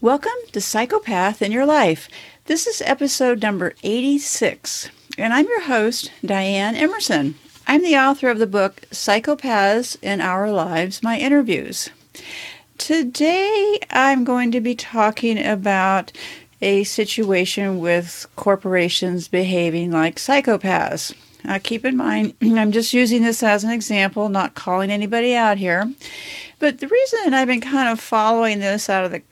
Welcome to Psychopath in Your Life. This is episode number 86, and I'm your host, Diane Emerson. I'm the author of the book Psychopaths in Our Lives My Interviews. Today, I'm going to be talking about a situation with corporations behaving like psychopaths. Uh, keep in mind, I'm just using this as an example, not calling anybody out here. But the reason I've been kind of following this out of the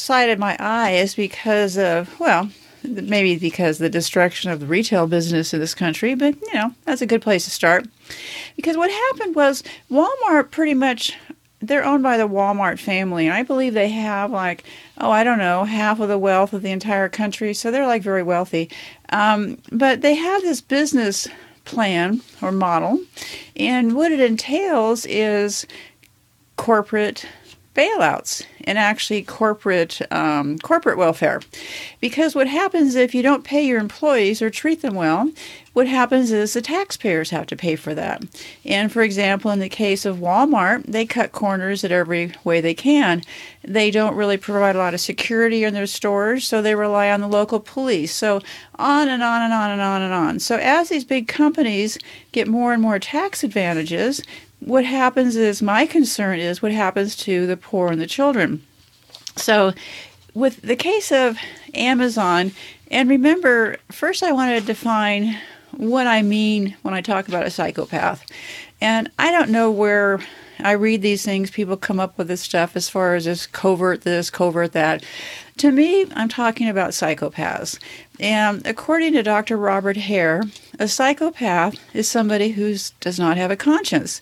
side of my eye is because of, well, maybe because the destruction of the retail business in this country, but you know, that's a good place to start. Because what happened was Walmart pretty much they're owned by the Walmart family, and I believe they have like, oh, I don't know, half of the wealth of the entire country. So they're like very wealthy. Um, but they have this business plan or model, and what it entails is corporate bailouts and actually corporate um, corporate welfare. Because what happens if you don't pay your employees or treat them well, what happens is the taxpayers have to pay for that. And for example, in the case of Walmart, they cut corners at every way they can. They don't really provide a lot of security in their stores, so they rely on the local police. So on and on and on and on and on. So as these big companies get more and more tax advantages, what happens is my concern is what happens to the poor and the children. So, with the case of Amazon, and remember, first I want to define what I mean when I talk about a psychopath. And I don't know where I read these things, people come up with this stuff as far as this covert this, covert that. To me, I'm talking about psychopaths. And according to Dr. Robert Hare, a psychopath is somebody who does not have a conscience.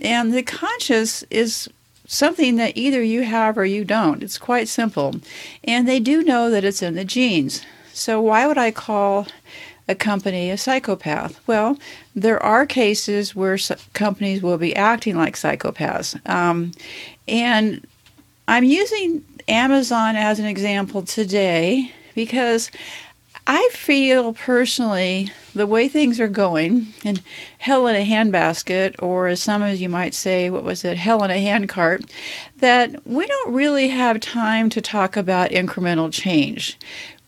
And the conscience is something that either you have or you don't. It's quite simple. And they do know that it's in the genes. So why would I call a company a psychopath? Well, there are cases where companies will be acting like psychopaths. Um, and I'm using Amazon as an example today because I feel personally the way things are going, and hell in a handbasket, or as some of you might say, what was it, hell in a handcart, that we don't really have time to talk about incremental change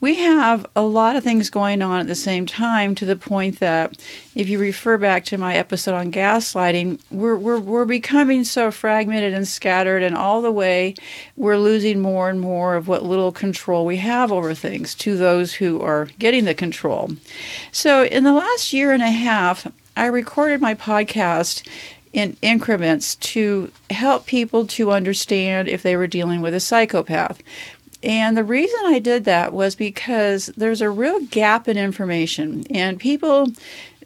we have a lot of things going on at the same time to the point that if you refer back to my episode on gaslighting, we're, we're, we're becoming so fragmented and scattered, and all the way we're losing more and more of what little control we have over things to those who are getting the control. So, in the last year and a half, I recorded my podcast in increments to help people to understand if they were dealing with a psychopath. And the reason I did that was because there's a real gap in information, and people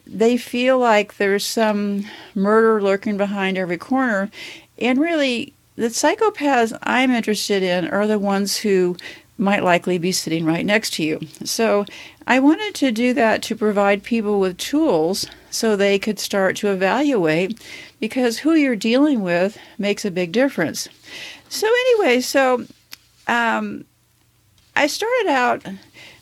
they feel like there's some murder lurking behind every corner. And really, the psychopaths I'm interested in are the ones who might likely be sitting right next to you. So I wanted to do that to provide people with tools so they could start to evaluate because who you're dealing with makes a big difference. So, anyway, so um, I started out.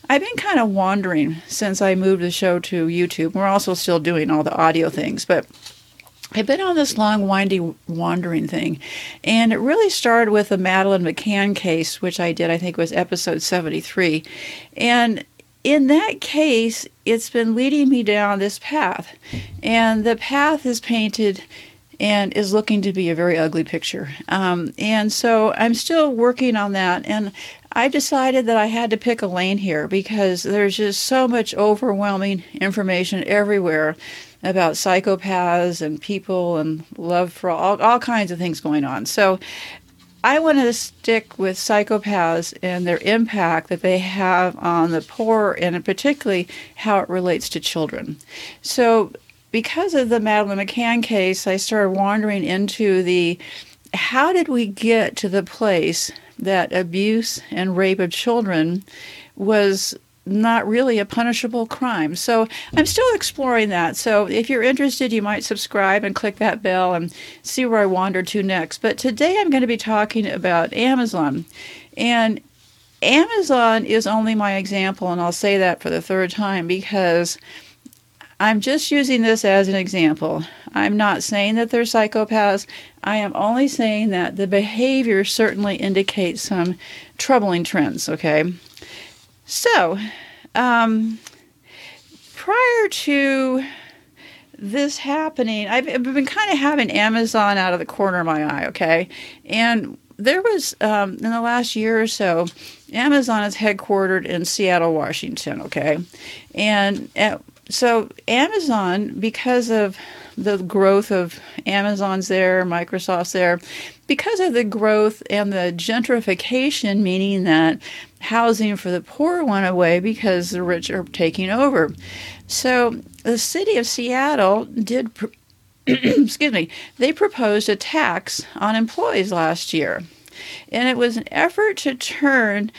I've been kind of wandering since I moved the show to YouTube. We're also still doing all the audio things, but I've been on this long, windy wandering thing. And it really started with the Madeleine McCann case, which I did, I think was episode 73. And in that case, it's been leading me down this path. And the path is painted and is looking to be a very ugly picture. Um, and so I'm still working on that. And I decided that I had to pick a lane here because there's just so much overwhelming information everywhere about psychopaths and people and love for all, all kinds of things going on. So I want to stick with psychopaths and their impact that they have on the poor and particularly how it relates to children. So because of the Madeleine McCann case, I started wandering into the how did we get to the place that abuse and rape of children was not really a punishable crime. So I'm still exploring that. So if you're interested, you might subscribe and click that bell and see where I wander to next. But today I'm going to be talking about Amazon. And Amazon is only my example, and I'll say that for the third time because I'm just using this as an example. I'm not saying that they're psychopaths. I am only saying that the behavior certainly indicates some troubling trends, okay? So, um, prior to this happening, I've, been kind of having Amazon out of the corner of my eye, okay? And there was, um, in the last year or so, Amazon is headquartered in Seattle, Washington, okay? And at, so Amazon, because of the growth of Amazon's there, Microsoft's there, because of the growth and the gentrification, meaning that housing for the poor went away because the rich are taking over. So the city of Seattle did, excuse me, they proposed a tax on employees last year. And it was an effort to turn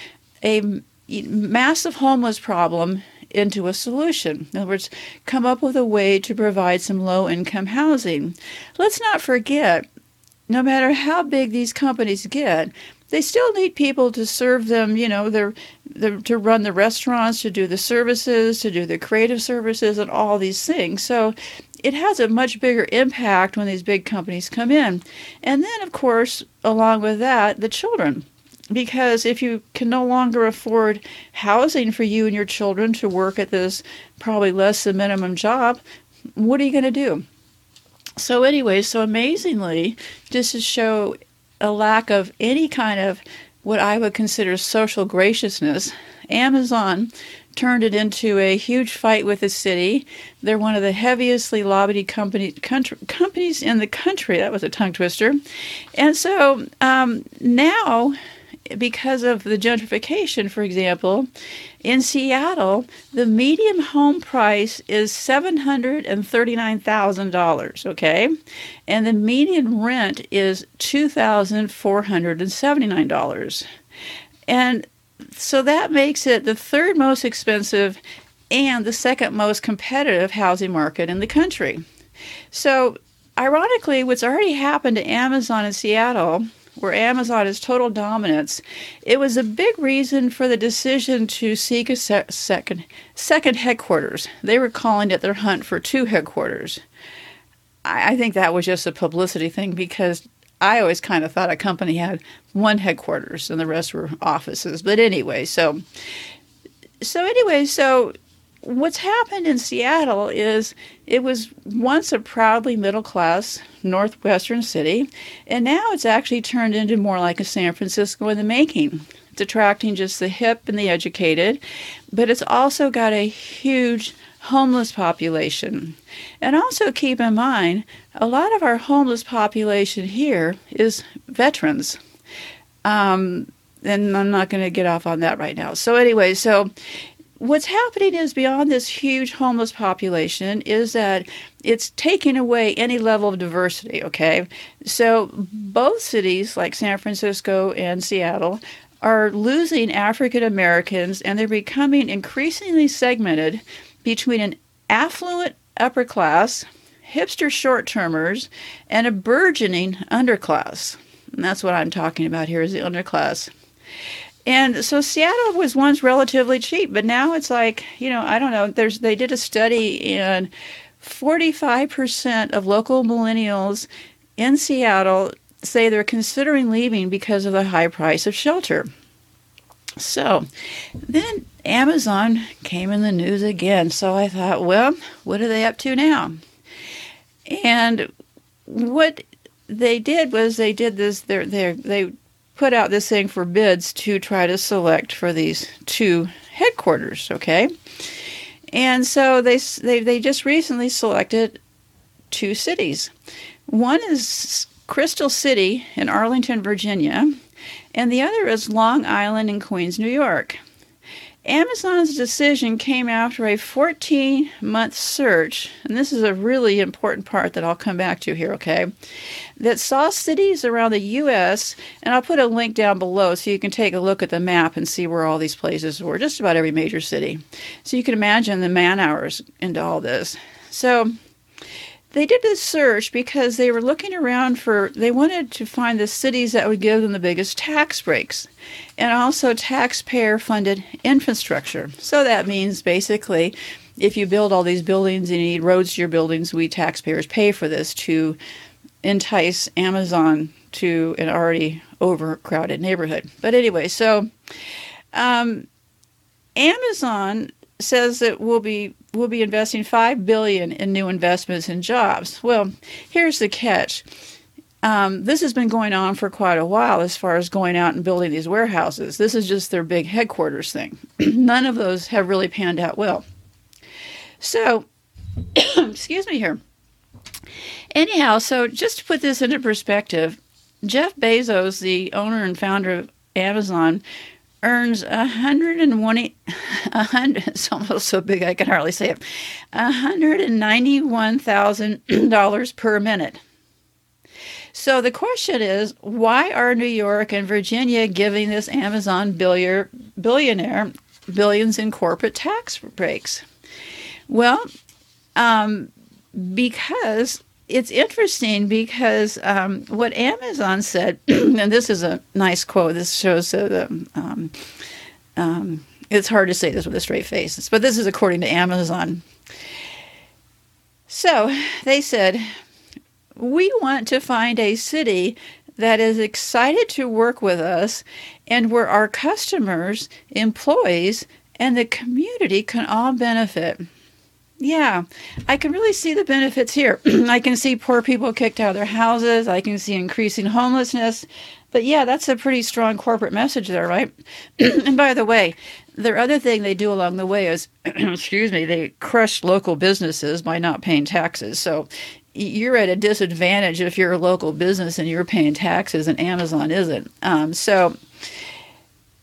a massive homeless problem into a solution. In other words, come up with a way to provide some low income housing. Let's not forget, no matter how big these companies get, they still need people to serve them, you know, they're, they're, to run the restaurants, to do the services, to do the creative services, and all these things. So it has a much bigger impact when these big companies come in. And then, of course, along with that, the children because if you can no longer afford housing for you and your children to work at this probably less than minimum job, what are you going to do? So, anyway, so amazingly, just to show a lack of any kind of what I would consider social graciousness, Amazon turned it into a huge fight with the city. They're one of the heaviestly lobbied company, country, companies in the country. That was a tongue twister. And so um, now because of the gentrification, for example, in Seattle, the median home price is $739,000, okay? And the median rent is $2,479. And so that makes it the third most expensive and the second most competitive housing market in the country. So, ironically, what's already happened to Amazon in Seattle where Amazon is total dominance, it was a big reason for the decision to seek a se- second second headquarters. They were calling it their hunt for two headquarters. I, I think that was just a publicity thing because I always kind of thought a company had one headquarters and the rest were offices. But anyway, so so anyway, so what's happened in Seattle is it was once a proudly middle class northwestern city, and now it's actually turned into more like a San Francisco in the making. It's attracting just the hip and the educated, but it's also got a huge homeless population. And also keep in mind, a lot of our homeless population here is veterans. Um, and I'm not going to get off on that right now. So, anyway, so what's happening is beyond this huge homeless population is that it's taking away any level of diversity okay? So both cities like san francisco and seattle are losing african americans and they're becoming increasingly segmented between an affluent upper class hipster short termers and a burgeoning underclass. And that's what i'm talking about here is the underclass and so Seattle was once relatively cheap, but now it's like, you know, I don't know. There's they did a study and 45% of local millennials in Seattle say they're considering leaving because of the high price of shelter. So then Amazon came in the news again. So I thought, well, what are they up to now? And what they did was they did this. They they put out this thing for bids to try to select for these two headquarters, okay? And so they, they, they just recently selected two cities. One is Crystal City in Arlington, Virginia, and the other is Long Island in Queens, New York. Amazon's decision came after a 14 month search, and this is a really important part that I'll come back to here, okay? That saw cities around the U.S., and I'll put a link down below so you can take a look at the map and see where all these places were, just about every major city. So you can imagine the man hours into all this. So they did this search because they were looking around for, they wanted to find the cities that would give them the biggest tax breaks and also taxpayer funded infrastructure. So that means basically if you build all these buildings and you need roads to your buildings, we taxpayers pay for this to entice Amazon to an already overcrowded neighborhood. But anyway, so um, Amazon says that we'll be we'll be investing five billion in new investments in jobs. Well, here's the catch. Um, this has been going on for quite a while as far as going out and building these warehouses. This is just their big headquarters thing. None of those have really panned out well. So, excuse me here. Anyhow, so just to put this into perspective, Jeff Bezos, the owner and founder of Amazon, earns a hundred and one a hundred it's almost so big I can hardly say it. A hundred and ninety one thousand dollars per minute. So the question is, why are New York and Virginia giving this Amazon billionaire billions in corporate tax breaks? Well, um, because it's interesting because um, what Amazon said, and this is a nice quote. This shows the. Um, um, it's hard to say this with a straight face, but this is according to Amazon. So they said, we want to find a city that is excited to work with us and where our customers, employees, and the community can all benefit. Yeah, I can really see the benefits here. I can see poor people kicked out of their houses. I can see increasing homelessness. But yeah, that's a pretty strong corporate message there, right? and by the way, their other thing they do along the way is, excuse me, they crush local businesses by not paying taxes. So you're at a disadvantage if you're a local business and you're paying taxes and Amazon isn't. Um, so,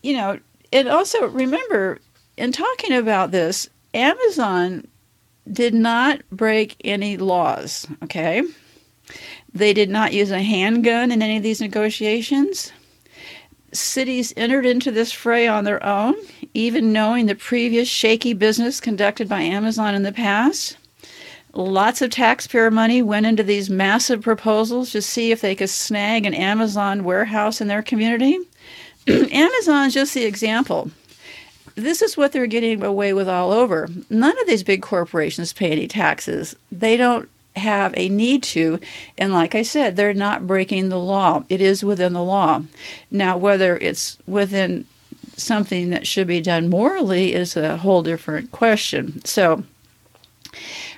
you know, and also remember, in talking about this, Amazon did not break any laws, okay? They did not use a handgun in any of these negotiations. Cities entered into this fray on their own, even knowing the previous shaky business conducted by Amazon in the past. Lots of taxpayer money went into these massive proposals to see if they could snag an Amazon warehouse in their community. Amazon's just the example this is what they're getting away with all over. None of these big corporations pay any taxes. They don't have a need to. And like I said, they're not breaking the law. It is within the law. Now, whether it's within something that should be done morally is a whole different question. So,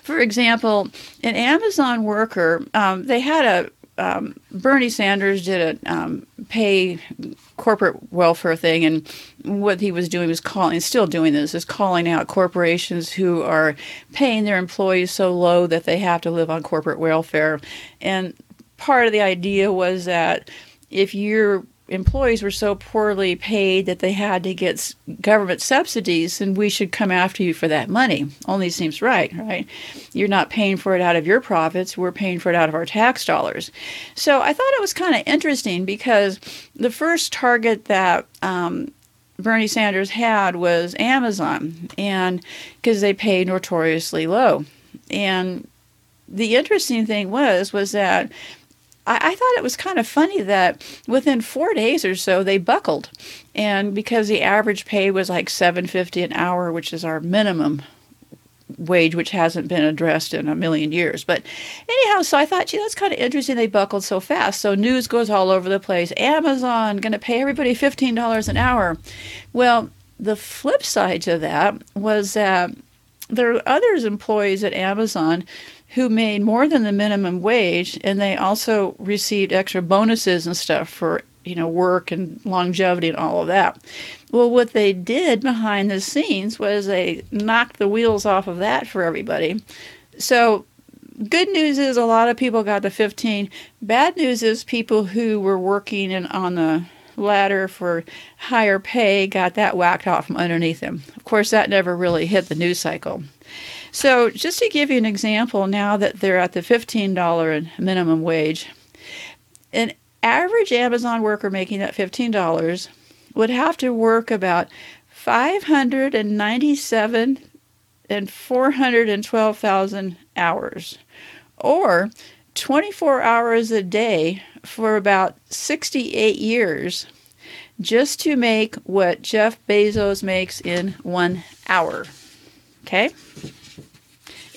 for example, an Amazon worker, um, they had a um, Bernie Sanders did a um, pay corporate welfare thing, and what he was doing was calling, still doing this, is calling out corporations who are paying their employees so low that they have to live on corporate welfare. And part of the idea was that if you're employees were so poorly paid that they had to get government subsidies, and we should come after you for that money. Only seems right, right? You're not paying for it out of your profits, we're paying for it out of our tax dollars. So I thought it was kind of interesting because the first target that um, Bernie Sanders had was Amazon, and because they pay notoriously low. And the interesting thing was was that I, I thought it was kind of funny that within four days or so they buckled, and because the average pay was like seven fifty an hour, which is our minimum wage, which hasn't been addressed in a million years. But anyhow, so I thought, gee, that's kind of interesting. They buckled so fast. So news goes all over the place. Amazon going to pay everybody fifteen dollars an hour. Well, the flip side to that was that there are others employees at Amazon who made more than the minimum wage and they also received extra bonuses and stuff for you know work and longevity and all of that. Well what they did behind the scenes was they knocked the wheels off of that for everybody. So good news is a lot of people got the 15 bad news is people who were working in, on the ladder for higher pay got that whacked off from underneath them. Of course that never really hit the news cycle so, just to give you an example, now that they're at the $15 minimum wage, an average Amazon worker making that $15 would have to work about 597 and 412,000 hours or 24 hours a day for about 68 years just to make what Jeff Bezos makes in one hour. Okay?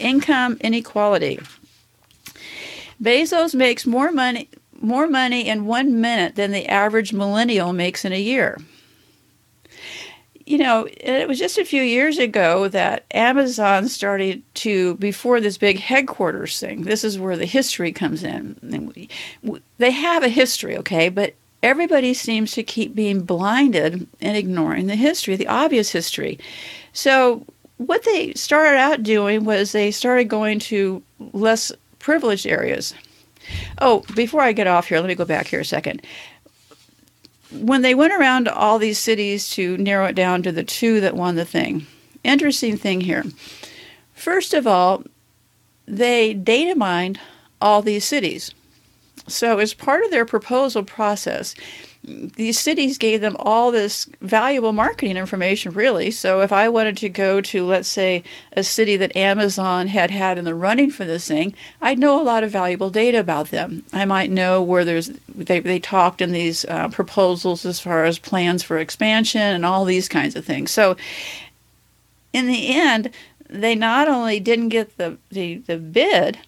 Income inequality. Bezos makes more money more money in one minute than the average millennial makes in a year. You know, it was just a few years ago that Amazon started to, before this big headquarters thing, this is where the history comes in. They have a history, okay, but everybody seems to keep being blinded and ignoring the history, the obvious history. So, what they started out doing was they started going to less privileged areas. Oh, before I get off here, let me go back here a second. When they went around to all these cities to narrow it down to the two that won the thing, interesting thing here. First of all, they data mined all these cities. So, as part of their proposal process, these cities gave them all this valuable marketing information, really. So, if I wanted to go to, let's say, a city that Amazon had had in the running for this thing, I'd know a lot of valuable data about them. I might know where there's, they, they talked in these uh, proposals as far as plans for expansion and all these kinds of things. So, in the end, they not only didn't get the, the, the bid,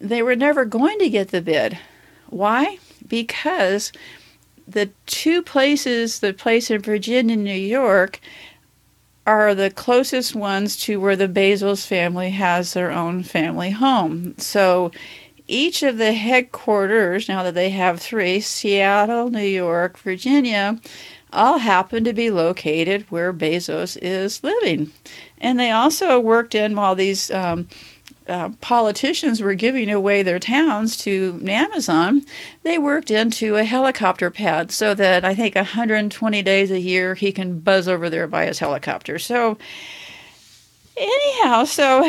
they were never going to get the bid why? Because the two places, the place in Virginia and New York, are the closest ones to where the Bezos family has their own family home. So each of the headquarters, now that they have three Seattle, New York, Virginia all happen to be located where Bezos is living. And they also worked in while these um, uh, politicians were giving away their towns to Amazon, they worked into a helicopter pad so that I think 120 days a year he can buzz over there by his helicopter. So, anyhow, so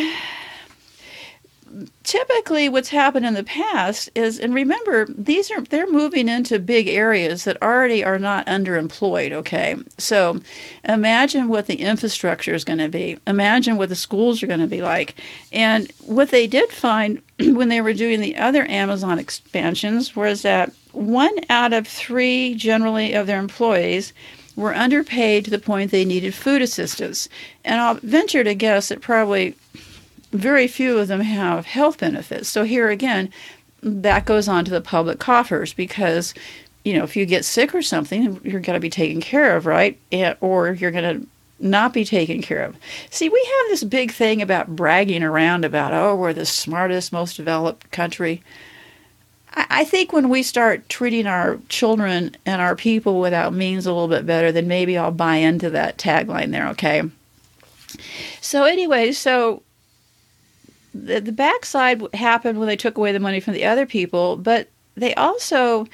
typically what's happened in the past is and remember these are they're moving into big areas that already are not underemployed okay? So imagine what the infrastructure is going to be. Imagine what the schools are going to be like. And what they did find when they were doing the other amazon expansions was that one out of three generally of their employees were underpaid to the point they needed food assistance. And i'll venture to guess that probably very few of them have health benefits. So here again, that goes on to the public coffers because you know if you get sick or something, you're going to be taken care of, right? or you're going to not be taken care of. See, we have this big thing about bragging around about, oh, we're the smartest, most developed country. I think when we start treating our children and our people without means a little bit better, then maybe I'll buy into that tagline there, okay? So, anyway, so the, the backside happened when they took away the money from the other people, but they also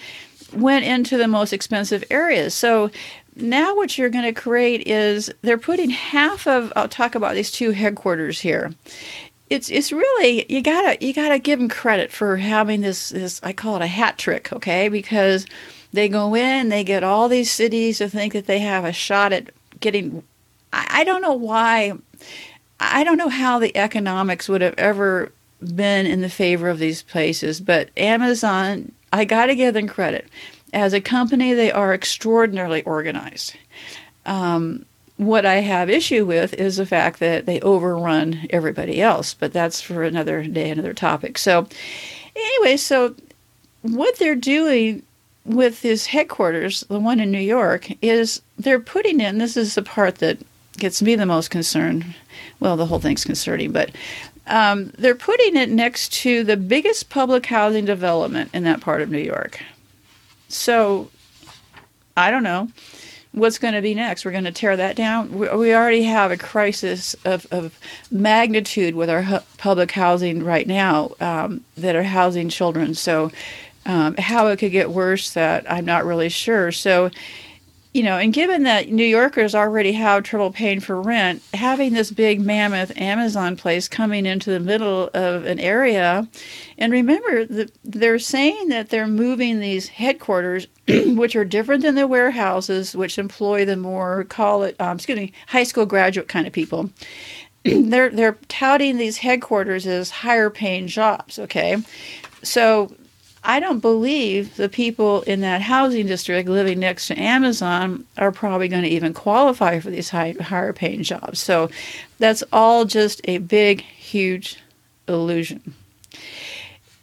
went into the most expensive areas. So now what you're going to create is they're putting half of I'll talk about these two headquarters here. It's it's really you gotta you gotta give them credit for having this this I call it a hat trick, okay? Because they go in, they get all these cities to think that they have a shot at getting. I, I don't know why I don't know how the economics would have ever been in the favor of these places, but Amazon, I got to give them credit. As a company, they are extraordinarily organized. Um, what I have issue with is the fact that they overrun everybody else, but that's for another day, another topic. So, anyway, so what they're doing with this headquarters, the one in New York, is they're putting in this is the part that gets me the most concerned. Well, the whole thing's concerning, but um, they're putting it next to the biggest public housing development in that part of New York. So, I don't know what's going to be next. We're going to tear that down. We, we already have a crisis of, of magnitude with our hu- public housing right now um, that are housing children. So, um, how it could get worse, that I'm not really sure. So, you know, and given that New Yorkers already have trouble paying for rent, having this big mammoth Amazon place coming into the middle of an area, and remember that they're saying that they're moving these headquarters, which are different than the warehouses, which employ the more call it, um, excuse me, high school graduate kind of people. they're they're touting these headquarters as higher paying jobs. Okay, so I don't believe the people in that housing district living next to Amazon are probably going to even qualify for these high, higher paying jobs. So that's all just a big, huge illusion.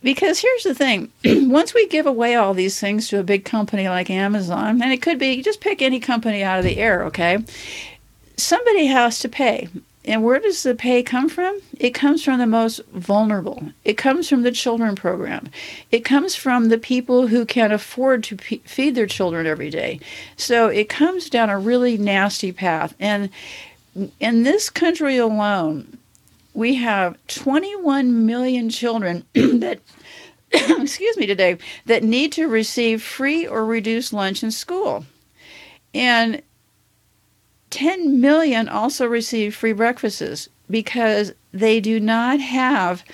Because here's the thing once we give away all these things to a big company like Amazon, and it could be just pick any company out of the air, okay? Somebody has to pay. And where does the pay come from? It comes from the most vulnerable. It comes from the children program. It comes from the people who can't afford to p- feed their children every day. So it comes down a really nasty path. And in this country alone, we have 21 million children that excuse me today that need to receive free or reduced lunch in school. And 10 million also receive free breakfasts because they do not have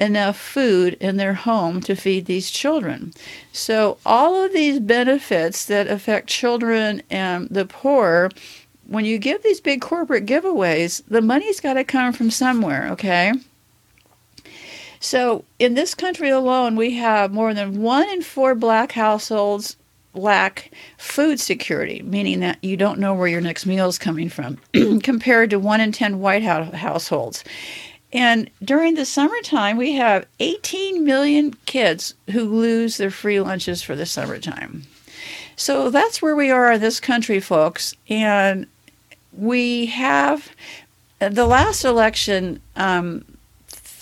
enough food in their home to feed these children. So, all of these benefits that affect children and the poor, when you give these big corporate giveaways, the money's got to come from somewhere, okay? So, in this country alone, we have more than one in four black households lack food security, meaning that you don't know where your next meal is coming from, compared to one in 10 white House households. And during the summertime, we have 18 million kids who lose their free lunches for the summertime. So that's where we are in this country, folks. And we have the last election, um,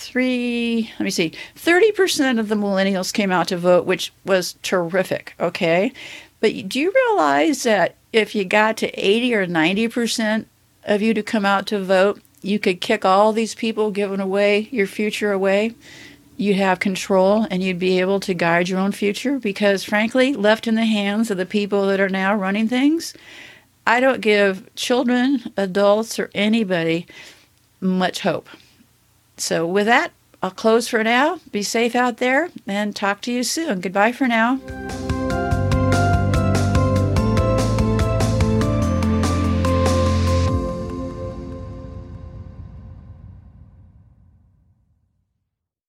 three, let me see, 30% of the millennials came out to vote, which was terrific, okay? But do you realize that if you got to 80 or 90% of you to come out to vote, you could kick all these people giving away your future away? You'd have control and you'd be able to guide your own future because, frankly, left in the hands of the people that are now running things, I don't give children, adults, or anybody much hope. So, with that, I'll close for now. Be safe out there and talk to you soon. Goodbye for now.